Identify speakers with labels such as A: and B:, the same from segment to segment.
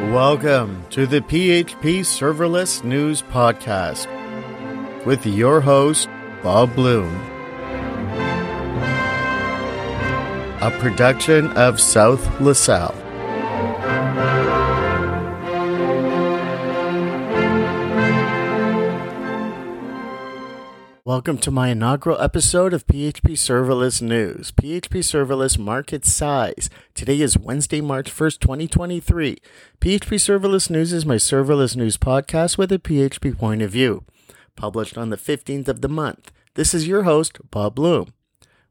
A: Welcome to the PHP Serverless News Podcast with your host, Bob Bloom. A production of South LaSalle. Welcome to my inaugural episode of PHP Serverless News. PHP Serverless Market Size. Today is Wednesday, March 1st, 2023. PHP Serverless News is my serverless news podcast with a PHP point of view. Published on the 15th of the month. This is your host, Bob Bloom.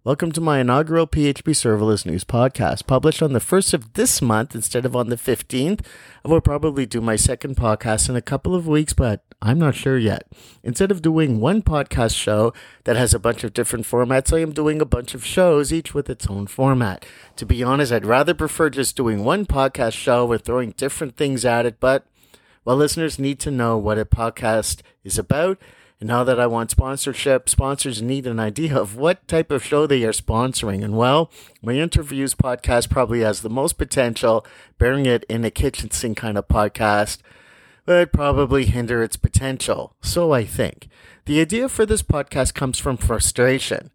A: Welcome to my inaugural PHP Serverless News podcast, published on the 1st of this month instead of on the 15th. I will probably do my second podcast in a couple of weeks, but I'm not sure yet. Instead of doing one podcast show that has a bunch of different formats, I am doing a bunch of shows, each with its own format. To be honest, I'd rather prefer just doing one podcast show with throwing different things at it, but well, listeners need to know what a podcast is about and now that I want sponsorship, sponsors need an idea of what type of show they are sponsoring. And well, my interviews podcast probably has the most potential. Bearing it in a kitchen sink kind of podcast would probably hinder its potential. So I think. The idea for this podcast comes from frustration.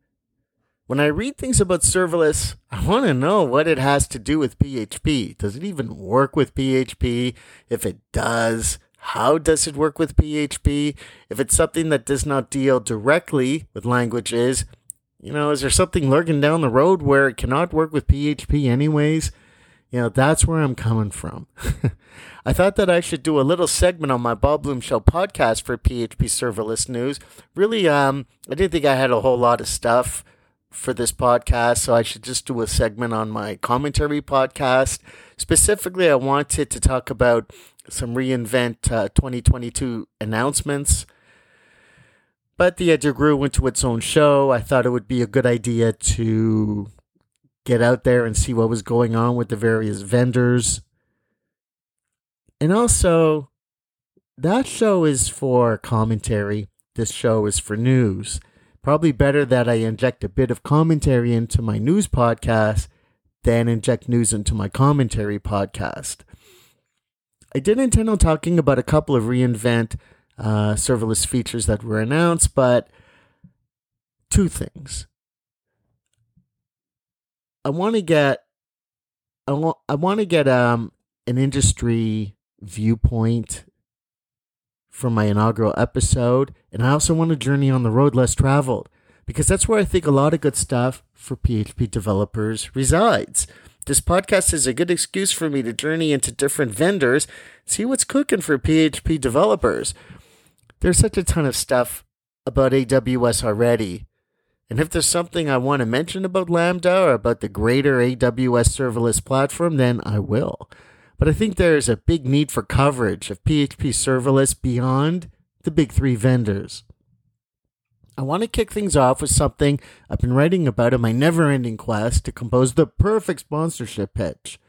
A: When I read things about serverless, I want to know what it has to do with PHP. Does it even work with PHP? If it does, how does it work with PHP? If it's something that does not deal directly with languages, you know, is there something lurking down the road where it cannot work with PHP anyways? You know, that's where I'm coming from. I thought that I should do a little segment on my Bob Bloom Show podcast for PHP serverless news. Really, um, I didn't think I had a whole lot of stuff for this podcast, so I should just do a segment on my commentary podcast. Specifically, I wanted to talk about some reInvent uh, 2022 announcements. But the idea grew into its own show. I thought it would be a good idea to get out there and see what was going on with the various vendors. And also, that show is for commentary. This show is for news. Probably better that I inject a bit of commentary into my news podcast than inject news into my commentary podcast. I did intend on talking about a couple of reInvent uh, serverless features that were announced, but two things. I want to get I want I want to get um an industry viewpoint from my inaugural episode, and I also want to journey on the road less traveled because that's where I think a lot of good stuff for PHP developers resides. This podcast is a good excuse for me to journey into different vendors, see what's cooking for PHP developers. There's such a ton of stuff about AWS already. And if there's something I want to mention about Lambda or about the greater AWS serverless platform, then I will. But I think there is a big need for coverage of PHP serverless beyond the big three vendors. I want to kick things off with something I've been writing about in my never ending quest to compose the perfect sponsorship pitch.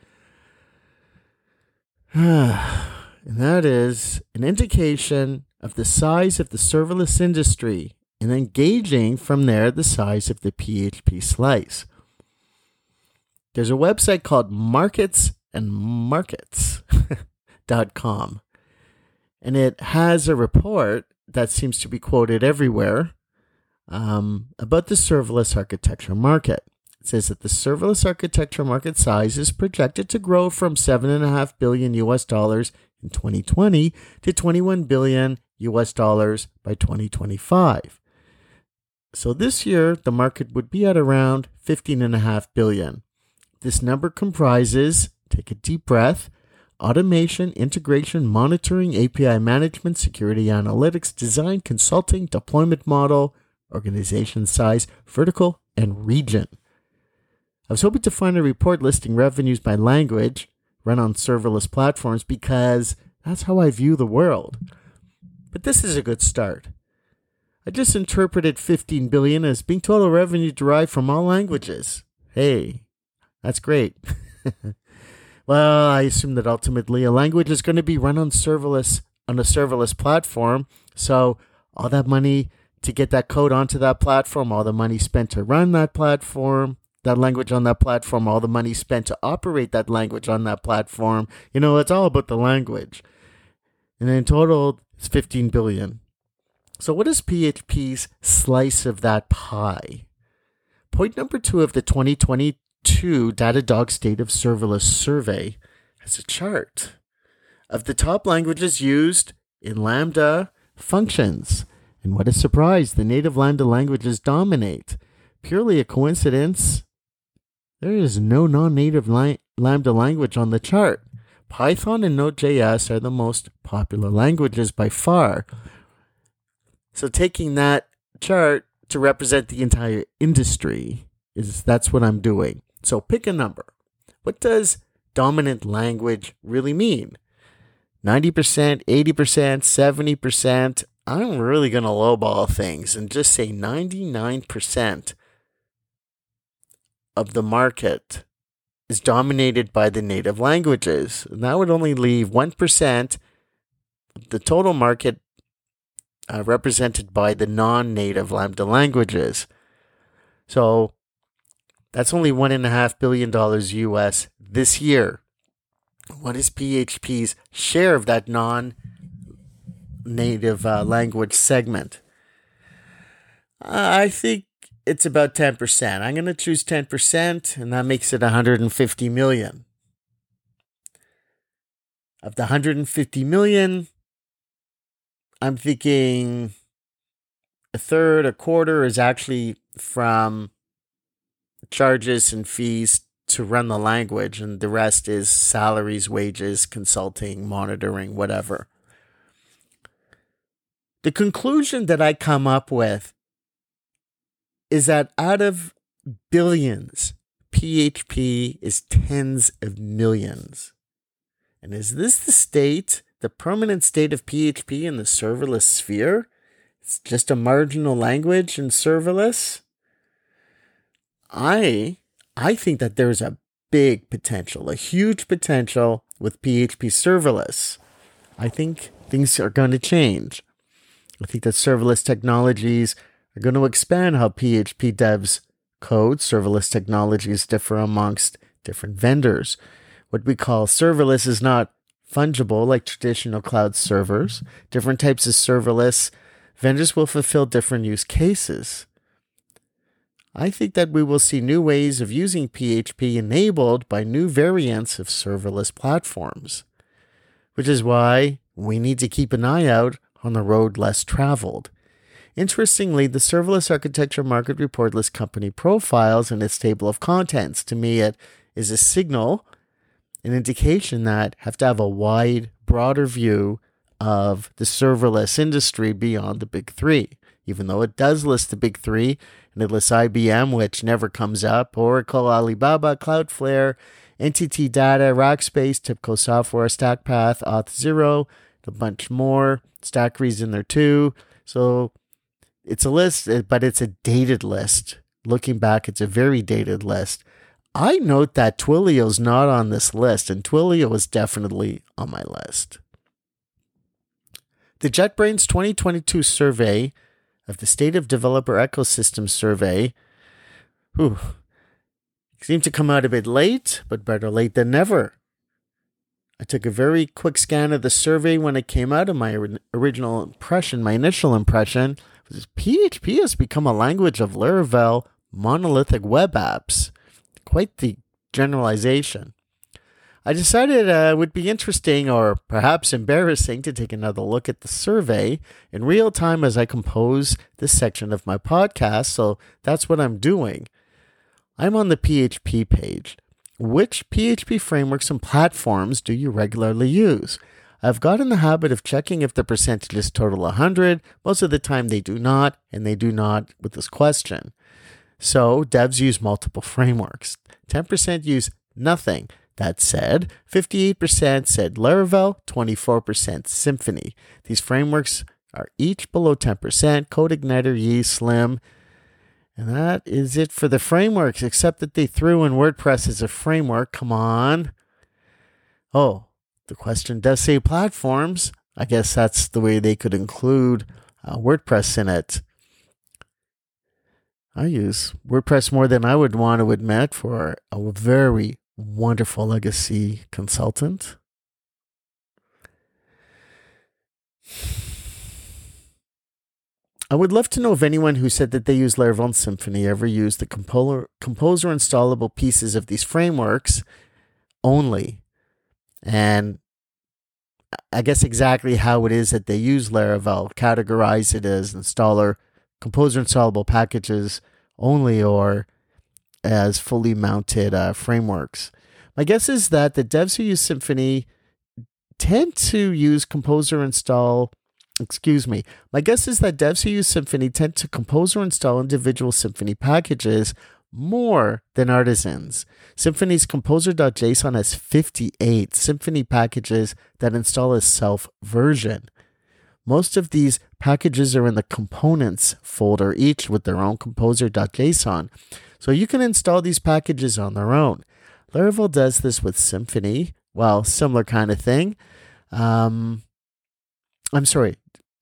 A: and that is an indication of the size of the serverless industry and then gauging from there the size of the PHP slice. There's a website called Markets and Markets.com, and it has a report that seems to be quoted everywhere um, about the serverless architecture market. It says that the serverless architecture market size is projected to grow from 7.5 billion US dollars in 2020 to 21 billion US dollars by 2025. So this year, the market would be at around 15.5 billion. This number comprises, take a deep breath, automation, integration, monitoring, API management, security analytics, design, consulting, deployment model, organization size, vertical, and region. I was hoping to find a report listing revenues by language run on serverless platforms because that's how I view the world. But this is a good start. I just interpreted 15 billion as being total revenue derived from all languages. Hey, that's great. well, I assume that ultimately a language is going to be run on serverless on a serverless platform, so all that money to get that code onto that platform, all the money spent to run that platform, that language on that platform, all the money spent to operate that language on that platform. You know, it's all about the language. And in total, it's 15 billion. So, what is PHP's slice of that pie? Point number two of the 2022 Datadog State of Serverless survey has a chart of the top languages used in Lambda functions. And what a surprise, the native Lambda languages dominate. Purely a coincidence? There is no non native Lambda language on the chart. Python and Node.js are the most popular languages by far. So taking that chart to represent the entire industry is that's what I'm doing. So pick a number. What does dominant language really mean? 90%, 80%, 70%. I'm really going to lowball things and just say 99% of the market is dominated by the native languages. And that would only leave 1% of the total market uh, represented by the non native Lambda languages. So that's only $1.5 billion US this year. What is PHP's share of that non native uh, language segment? I think it's about 10%. I'm going to choose 10%, and that makes it 150 million. Of the 150 million, I'm thinking a third, a quarter is actually from charges and fees to run the language, and the rest is salaries, wages, consulting, monitoring, whatever. The conclusion that I come up with is that out of billions, PHP is tens of millions. And is this the state, the permanent state of PHP in the serverless sphere? It's just a marginal language in serverless? I I think that there's a big potential, a huge potential with PHP serverless. I think things are going to change. I think that serverless technologies are going to expand how PHP devs code. Serverless technologies differ amongst different vendors. What we call serverless is not fungible like traditional cloud servers. Different types of serverless vendors will fulfill different use cases. I think that we will see new ways of using PHP enabled by new variants of serverless platforms, which is why we need to keep an eye out on the road less traveled. Interestingly, the serverless architecture market report lists company profiles in its table of contents. To me, it is a signal, an indication that have to have a wide, broader view of the serverless industry beyond the big three. Even though it does list the big three, and it lists IBM, which never comes up, Oracle, Alibaba, Cloudflare, NTT Data, Rackspace, TIBCO Software, StackPath, Auth0, a bunch more. Stackery's in there too. So it's a list, eh, but it's a dated list. Looking back, it's a very dated list. I note that Twilio's not on this list, and Twilio is definitely on my list. The JetBrains 2022 survey of the State of Developer Ecosystem survey whew, seemed to come out a bit late, but better late than never. I took a very quick scan of the survey when it came out, and my original impression, my initial impression, was PHP has become a language of Laravel monolithic web apps. Quite the generalization. I decided uh, it would be interesting or perhaps embarrassing to take another look at the survey in real time as I compose this section of my podcast, so that's what I'm doing. I'm on the PHP page. Which PHP frameworks and platforms do you regularly use? I've got in the habit of checking if the percentages total 100. Most of the time they do not, and they do not with this question. So devs use multiple frameworks. 10% use nothing. That said, 58% said Laravel, 24% Symfony. These frameworks are each below 10%, CodeIgniter, Yii, Slim. And that is it for the frameworks, except that they threw in WordPress as a framework. Come on. Oh, the question does say platforms. I guess that's the way they could include uh, WordPress in it. I use WordPress more than I would want to admit for a very wonderful legacy consultant. I would love to know if anyone who said that they use Laravel and Symfony ever used the composer, composer installable pieces of these frameworks only. And I guess exactly how it is that they use Laravel, categorize it as installer, composer installable packages only, or as fully mounted uh, frameworks. My guess is that the devs who use Symfony tend to use composer install excuse me. My guess is that devs who use Symfony tend to compose or install individual Symfony packages more than artisans. Symfony's composer.json has 58 Symfony packages that install a self version. Most of these packages are in the components folder, each with their own composer.json. So you can install these packages on their own. Laravel does this with Symfony. Well, similar kind of thing. Um, I'm sorry,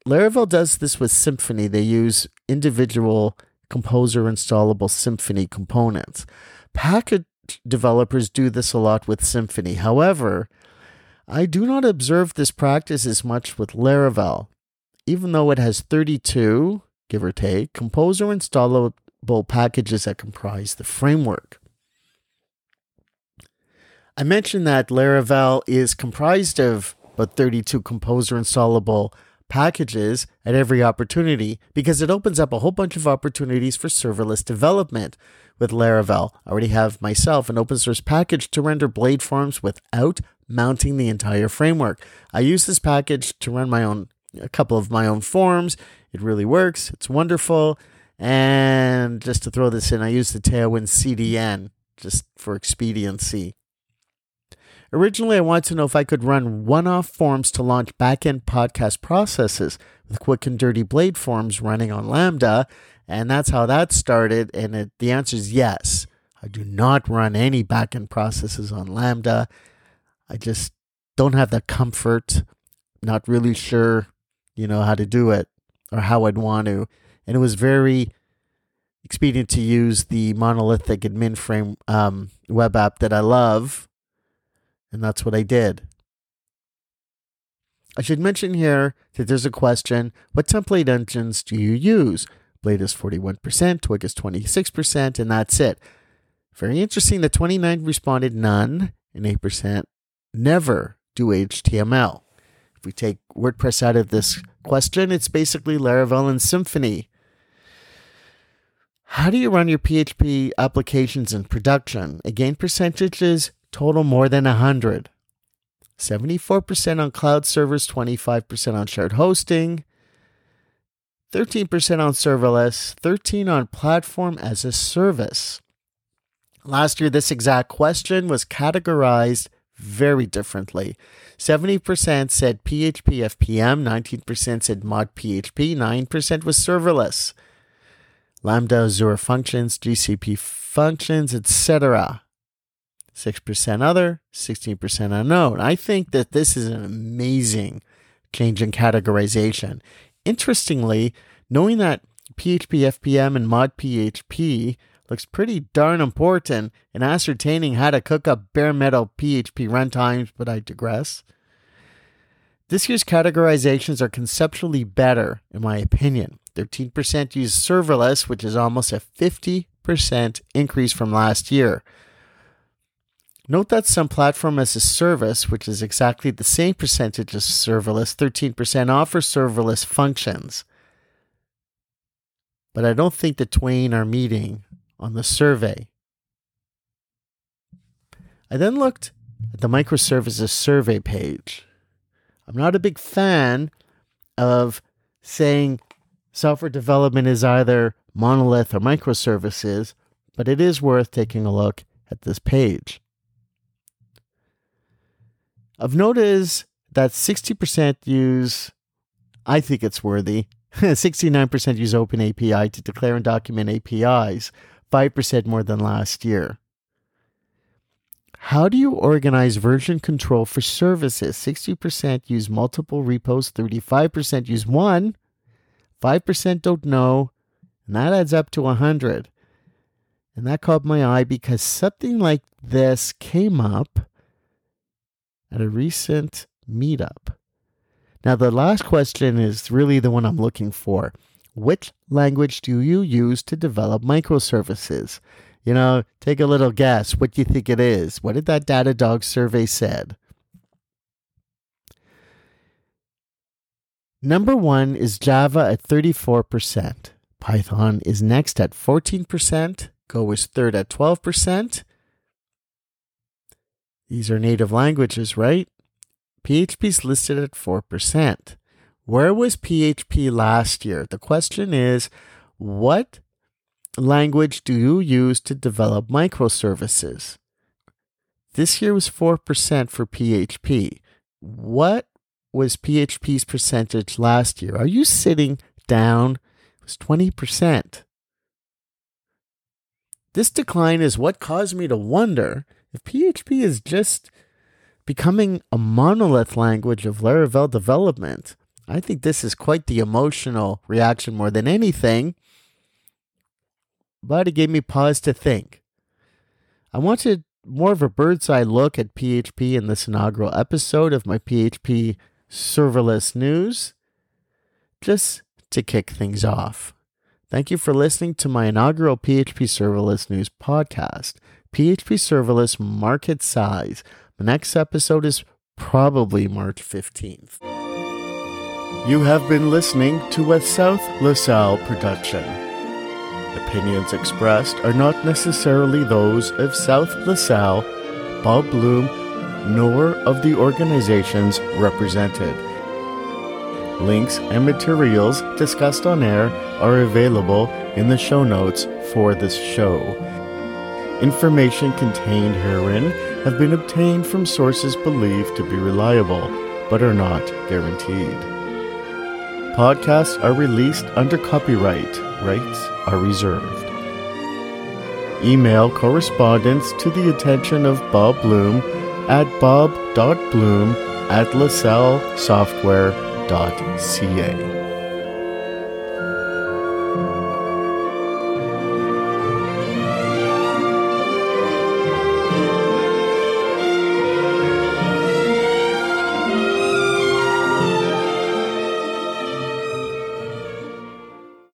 A: Laravel does this with Symfony. They use individual composer installable Symfony components. Package developers do this a lot with Symfony. However, I do not observe this practice as much with Laravel. Even though it has 32, give or take, composer installable packages that comprise the framework. I mentioned that Laravel is comprised of but 32 composer installable packages at every opportunity because it opens up a whole bunch of opportunities for serverless development. With Laravel, I already have myself an open source package to render blade forms without mounting the entire framework. I use this package to run my own a couple of my own forms. It really works. It's wonderful. And just to throw this in, I use the Tailwind CDN just for expediency. Originally, I wanted to know if I could run one off forms to launch backend podcast processes with quick and dirty blade forms running on Lambda. And that's how that started. And it, the answer is yes. I do not run any backend processes on Lambda. I just don't have the comfort, not really sure, you know, how to do it or how I'd want to. And it was very expedient to use the monolithic admin frame um, web app that I love and that's what I did. I should mention here that there's a question what template engines do you use? Blade is 41%, Twig is 26%, and that's it. Very interesting that 29 responded none, and 8% never do HTML. If we take WordPress out of this question, it's basically Laravel and Symfony. How do you run your PHP applications in production? Again, percentages total more than 100. 74% on cloud servers, 25% on shared hosting, 13% on serverless, 13 on platform as a service. Last year this exact question was categorized very differently. 70% said PHP FPM, 19% said mod PHP, 9% was serverless. Lambda, Azure functions, GCP functions, etc. 6% other, 16% unknown. I think that this is an amazing change in categorization. Interestingly, knowing that PHP FPM and mod PHP looks pretty darn important in ascertaining how to cook up bare metal PHP runtimes, but I digress. This year's categorizations are conceptually better, in my opinion. 13% use serverless, which is almost a 50% increase from last year. Note that some platform as a service, which is exactly the same percentage as serverless, 13% offers serverless functions. But I don't think the twain are meeting on the survey. I then looked at the microservices survey page. I'm not a big fan of saying software development is either monolith or microservices, but it is worth taking a look at this page. Of note is that 60% use, I think it's worthy, 69% use OpenAPI to declare and document APIs, 5% more than last year. How do you organize version control for services? 60% use multiple repos, 35% use one, 5% don't know, And that adds up to 100. And that caught my eye because something like this came up at a recent meetup. Now, the last question is really the one I'm looking for. Which language do you use to develop microservices? You know, take a little guess. What do you think it is? What did that Datadog survey said? Number one is Java at 34%. Python is next at 14%. Go is third at 12%. These are native languages, right? PHP is listed at 4%. Where was PHP last year? The question is what language do you use to develop microservices? This year was 4% for PHP. What was PHP's percentage last year? Are you sitting down? It was 20%. This decline is what caused me to wonder if PHP is just becoming a monolith language of Laravel development. I think this is quite the emotional reaction more than anything, but it gave me pause to think. I wanted more of a bird's eye look at PHP in this inaugural episode of my PHP serverless news, just to kick things off. Thank you for listening to my inaugural PHP serverless news podcast, PHP serverless market size. The next episode is probably March 15th. You have been listening to a South LaSalle production. Opinions expressed are not necessarily those of South LaSalle, Bob Bloom, nor of the organizations represented. Links and materials discussed on air are available in the show notes for this show. Information contained herein have been obtained from sources believed to be reliable, but are not guaranteed. Podcasts are released under copyright, rights are reserved. Email correspondence to the attention of Bob Bloom at bob.bloom at lasallesoftware.ca.